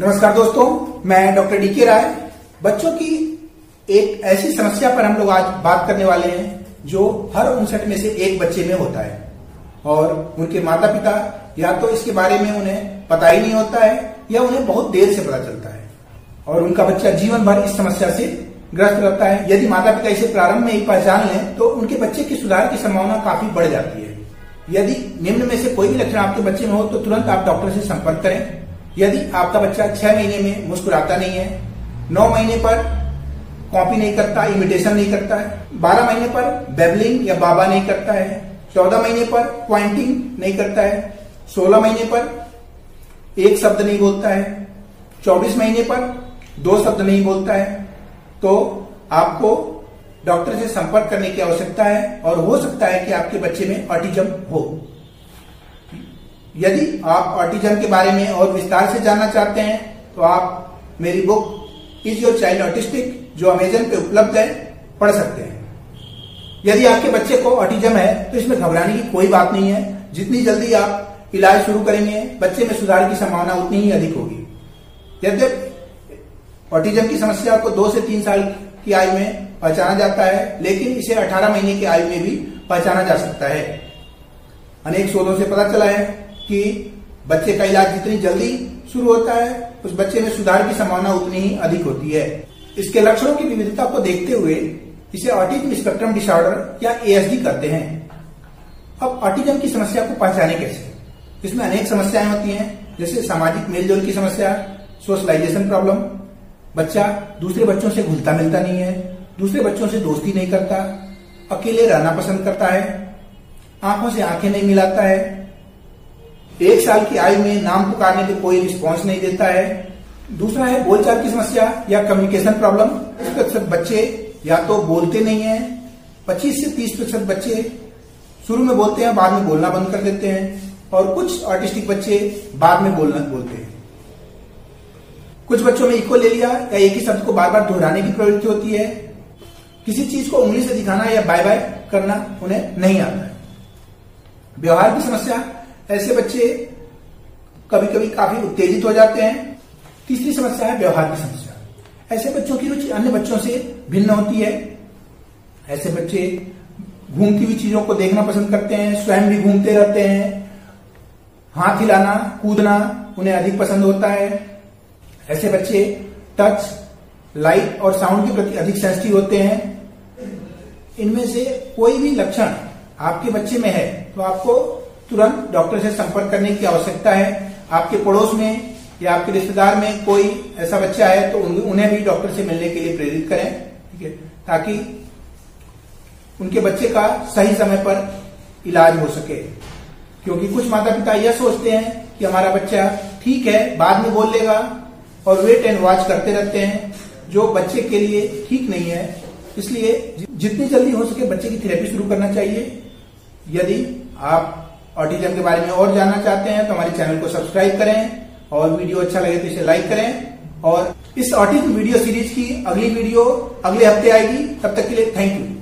नमस्कार दोस्तों, मैं डॉक्टर डी के राय। बच्चों की एक ऐसी समस्या पर हम लोग आज बात करने वाले हैं, जो हर उनसठ में से एक बच्चे में होता है। और उनके माता पिता या तो इसके बारे में उन्हें पता ही नहीं होता है, या उन्हें बहुत देर से पता चलता है। और उनका बच्चा जीवन भर इस समस्या से ग्रस्त रहता है। यदि माता पिता इसे प्रारंभ में ही पहचान लें तो उनके बच्चे की सुधार की संभावना काफ़ी बढ़ जाती है। यदि निम्न में से कोई भी लक्षण आपके बच्चे में हो तो तुरंत आप डॉक्टर से संपर्क करें। यदि आपका बच्चा छह महीने में मुस्कुराता नहीं है, नौ महीने पर कॉपी नहीं करता, इमिटेशन नहीं करता है, बारह महीने पर बेबलिंग या बाबा नहीं करता है, चौदह महीने पर पॉइंटिंग नहीं करता है, सोलह महीने पर एक शब्द नहीं बोलता है, चौबीस महीने पर दो शब्द नहीं बोलता है तो आपको डॉक्टर से संपर्क करने की आवश्यकता है और हो सकता है कि आपके बच्चे में ऑटिज्म हो। यदि आप ऑटिज्म के बारे में और विस्तार से जानना चाहते हैं तो आप मेरी book is your child autistic जो अमेजन पे उपलब्ध है, पढ़ सकते हैं। यदि आपके बच्चे को ऑटिज्म है तो इसमें घबराने की कोई बात नहीं है। जितनी जल्दी आप इलाज शुरू करेंगे, बच्चे में सुधार की संभावना उतनी ही अधिक होगी। यद्यप ऑटिज्म की समस्या को दो से तीन साल की आयु में पहचाना जाता है, लेकिन इसे 18 महीने की आयु में भी पहचाना जा सकता है। अनेक शोधों से पता चला है कि बच्चे का इलाज जितनी जल्दी शुरू होता है, उस बच्चे में सुधार की संभावना उतनी ही अधिक होती है। इसके लक्षणों की विविधता को देखते हुए इसे ऑटिज्म स्पेक्ट्रम डिसऑर्डर या एएसडी कहते हैं। अब ऑटिज्म की समस्या को पहचाने कैसे? इसमें अनेक समस्याएँ होती हैं, जैसे सामाजिक मेलजोल की समस्या सोशलाइजेशन प्रॉब्लम बच्चा दूसरे बच्चों से घुलता मिलता नहीं है, दूसरे बच्चों से दोस्ती नहीं करता, अकेले रहना पसंद करता है, आँखों से आँखें नहीं मिलाता है एक साल की आयु में नाम पुकारने पे कोई रिस्पॉन्स नहीं देता है। दूसरा है, बोलचाल की समस्या या कम्युनिकेशन प्रॉब्लम प्रतिशत बच्चे या तो बोलते नहीं है। 25 से 30 प्रतिशत बच्चे शुरू में बोलते हैं, बाद में बोलना बंद कर देते हैं। और कुछ ऑटिस्टिक बच्चे बाद में बोलना बोलते हैं। कुछ बच्चों में इक्वल ले लिया या एक ही शब्द को बार बार दोहराने की प्रवृत्ति होती है। किसी चीज़ को उंगली से दिखाना या बाय बाय करना उन्हें नहीं आता व्यवहार की समस्या ऐसे बच्चे कभी कभी काफ़ी उत्तेजित हो जाते हैं। तीसरी समस्या है व्यवहार की समस्या। ऐसे बच्चों की रुचि अन्य बच्चों से भिन्न होती है। ऐसे बच्चे घूमती हुई चीज़ों को देखना पसंद करते हैं, स्वयं भी घूमते रहते हैं। हाथ हिलाना, कूदना उन्हें अधिक पसंद होता है। ऐसे बच्चे टच, लाइट और साउंड के प्रति अधिक सेंसिटिव होते हैं। इनमें से कोई भी लक्षण आपके बच्चे में है तो आपको तुरंत डॉक्टर से संपर्क करने की आवश्यकता है। आपके पड़ोस में या आपके रिश्तेदार में कोई ऐसा बच्चा है तो उन्हें भी डॉक्टर से मिलने के लिए प्रेरित करें, ठीक है? ताकि उनके बच्चे का सही समय पर इलाज हो सके। क्योंकि कुछ माता पिता यह सोचते हैं कि हमारा बच्चा ठीक है, बाद में बोल लेगा और वेट एंड वॉच करते रहते हैं, जो बच्चे के लिए ठीक नहीं है। इसलिए जितनी जल्दी हो सके बच्चे की थेरेपी शुरू करना चाहिए। यदि आप ऑटिज्म के बारे में और जानना चाहते हैं तो हमारे चैनल को सब्सक्राइब करें और वीडियो अच्छा लगे तो इसे लाइक करें। और इस ऑटिज्म वीडियो सीरीज़ की अगली वीडियो अगले हफ़्ते आएगी। तब तक के लिए थैंक यू।